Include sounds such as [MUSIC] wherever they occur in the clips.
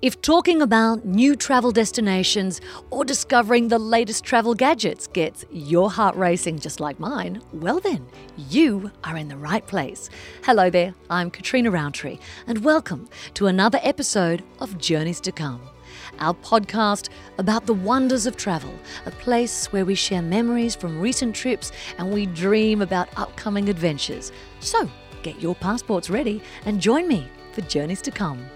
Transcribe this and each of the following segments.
If talking about new travel destinations or discovering the latest travel gadgets gets your heart racing just like mine, well then, you are in the right place. Hello there, I'm Katrina Roundtree, and welcome to another episode of Journeys to Come, our podcast about the wonders of travel, a place where we share memories from recent trips and we dream about upcoming adventures. So, get your passports ready and join me for Journeys to Come.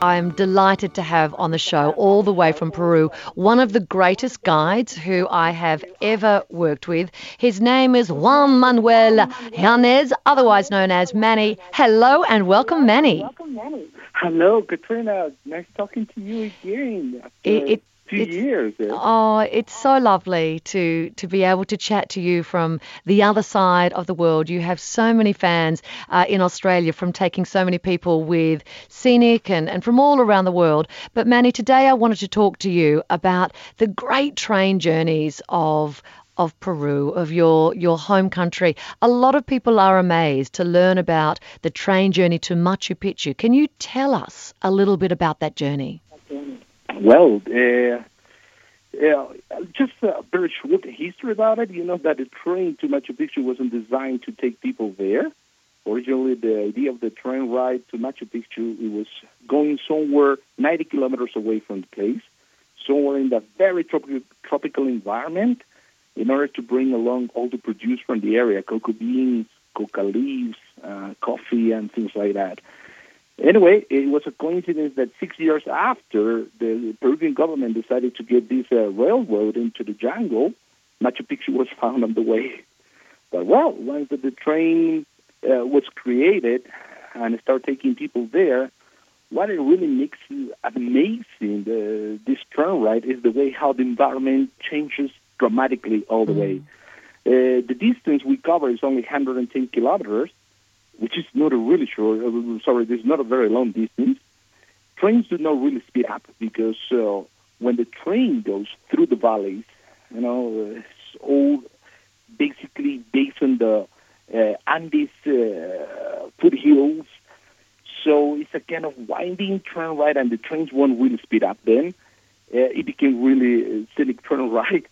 I'm delighted to have on the show, all the way from Peru, one of the greatest guides who I have ever worked with. His name is Juan Manuel Yanez, otherwise known as Manny. Hello and welcome, Manny. Welcome, Manny. Hello, Katrina. Nice talking to you again. It, it, few it's, years. Oh, it's so lovely to to be able to chat to you from the other side of the world. You have so many fans uh, in Australia from taking so many people with scenic and, and from all around the world. But Manny, today I wanted to talk to you about the great train journeys of of Peru, of your, your home country. A lot of people are amazed to learn about the train journey to Machu Picchu. Can you tell us a little bit about that journey? Well, uh, uh, just a very short history about it. You know that the train to Machu Picchu wasn't designed to take people there. Originally, the idea of the train ride to Machu Picchu it was going somewhere 90 kilometers away from the place, somewhere in that very tropical, tropical environment, in order to bring along all the produce from the area, cocoa beans, coca leaves, uh, coffee, and things like that. Anyway, it was a coincidence that six years after the Peruvian government decided to get this uh, railroad into the jungle, Machu Picchu was [LAUGHS] found on the way. But well, once the train uh, was created and started taking people there, what it really makes amazing the, this train ride is the way how the environment changes dramatically all the mm. way. Uh, the distance we cover is only 110 kilometers, which is not a really short, uh, sorry, this is not a very long distance, trains do not really speed up because uh, when the train goes through the valleys, you know, it's all basically based on the uh, Andes uh, foothills. So it's a kind of winding train ride, and the trains won't really speed up then. Uh, it became really a scenic train [LAUGHS] ride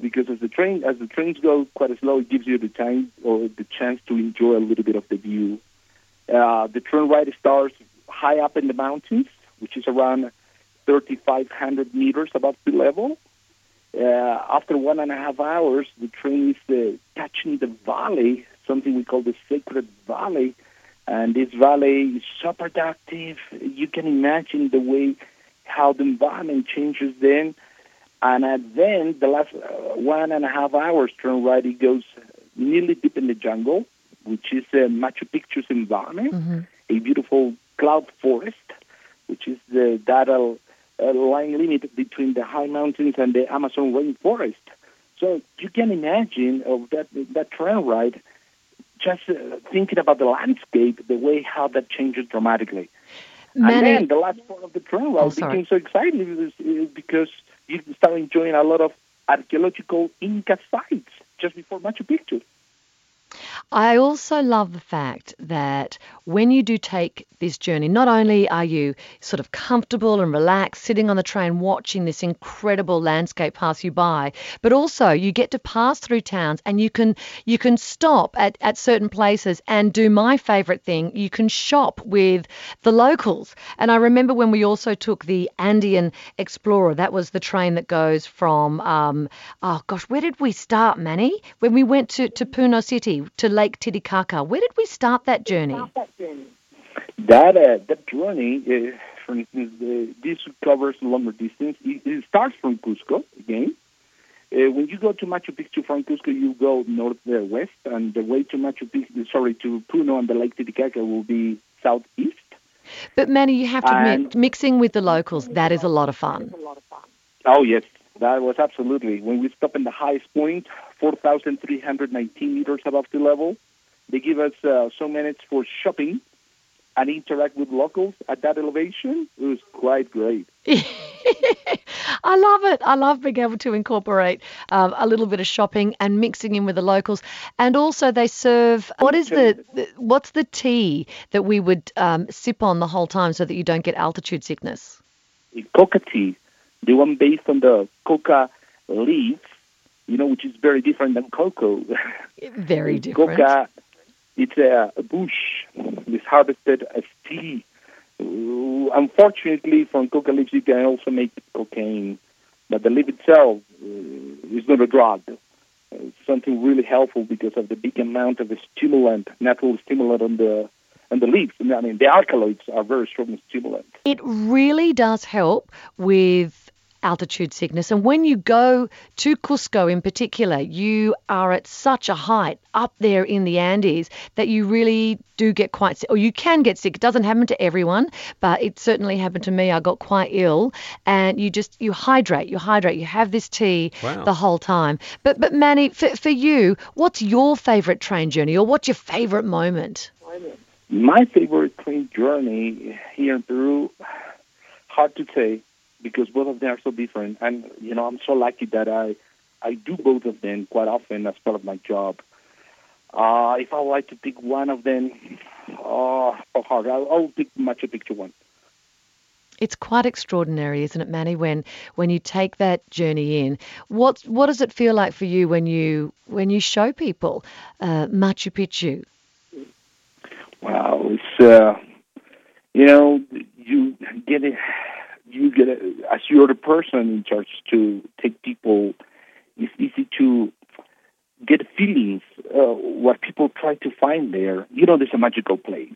because as the train as the trains go quite slow, it gives you the time or the chance to enjoy a little bit of the view. Uh, the train ride starts high up in the mountains, which is around 3,500 meters above sea level. Uh, after one and a half hours, the train is uh, touching the valley, something we call the Sacred Valley, and this valley is so productive. You can imagine the way how the environment changes then and uh, then the last uh, one and a half hours train ride, it goes nearly deep in the jungle, which is uh, Machu Picchu's environment, mm-hmm. a beautiful cloud forest, which is the that uh, line limit between the high mountains and the Amazon rainforest. So you can imagine of that that train ride, just uh, thinking about the landscape, the way how that changes dramatically. Many... And then the last part of the train ride oh, became so exciting because you start enjoying a lot of archaeological Inca sites just before Machu Picchu. I also love the fact that when you do take this journey, not only are you sort of comfortable and relaxed sitting on the train watching this incredible landscape pass you by, but also you get to pass through towns and you can you can stop at, at certain places and do my favorite thing, you can shop with the locals. And I remember when we also took the Andean Explorer, that was the train that goes from um, oh gosh, where did we start, Manny? When we went to, to Puno City to Lake Titicaca. Where did we start that journey? That uh, that journey, uh, for instance, uh, this covers a longer distance. It, it, starts from Cusco again. Uh, when you go to Machu Picchu from Cusco, you go north uh, west, and the way to Machu Picchu, sorry, to Puno and the Lake Titicaca will be southeast. But Manny, you have to admit, mixing with the locals, that is a lot of fun. Oh yes, that was absolutely when we stop in the highest point, 4,319 meters above sea level. They give us uh, some minutes for shopping, and interact with locals at that elevation, it was quite great. [LAUGHS] I love it. I love being able to incorporate um, a little bit of shopping and mixing in with the locals. And also, they serve what is the, the what's the tea that we would um, sip on the whole time so that you don't get altitude sickness? Coca tea, the one based on the coca leaves, you know, which is very different than cocoa. [LAUGHS] Very different. Coca, it's a, a bush. It's harvested as tea uh, unfortunately, from coca leaves you can also make cocaine, but the leaf itself uh, is not a drug. Uh, it's something really helpful because of the big amount of the stimulant, natural stimulant on the on the leaves. I mean, the alkaloids are very strong stimulants. It really does help with altitude sickness. And when you go to Cusco in particular, you are at such a height up there in the Andes that you really do get quite sick, or you can get sick. It doesn't happen to everyone, but it certainly happened to me. I got quite ill, and you just you hydrate, you hydrate, you have this tea wow. the whole time. But but Manny, for, for you, what's your favorite train journey, or what's your favorite moment? My favorite train journey here in Peru, hard to say because both of them are so different. And you know, I'm so lucky that I I do both of them quite often as part of my job. Uh, if I would like to pick one of them, oh, so hard. I'll, I'll pick Machu Picchu one. It's quite extraordinary, isn't it, Manny? When when you take that journey in, what what does it feel like for you when you when you show people uh, Machu Picchu? Wow, it's uh, you know you get it you get a, as you're the person in charge to take people. It's easy to get feelings uh, what people try to find there. You know, there's a magical place.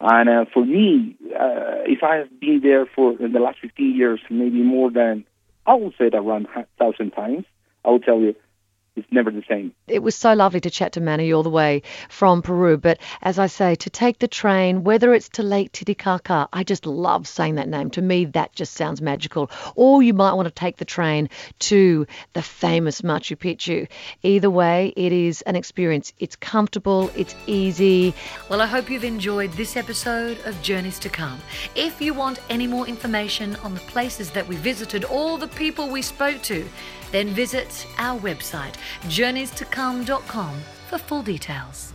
And uh, for me, uh, if I have been there for in the last 15 years, maybe more than I would say around thousand times, I will tell you it's never the same. It was so lovely to chat to Manny all the way from Peru. But as I say, to take the train, whether it's to Lake Titicaca, I just love saying that name. To me, that just sounds magical. Or you might want to take the train to the famous Machu Picchu. Either way, it is an experience. It's comfortable, it's easy. Well, I hope you've enjoyed this episode of Journeys to Come. If you want any more information on the places that we visited, all the people we spoke to, then visit our website, journeystocome.com, for full details.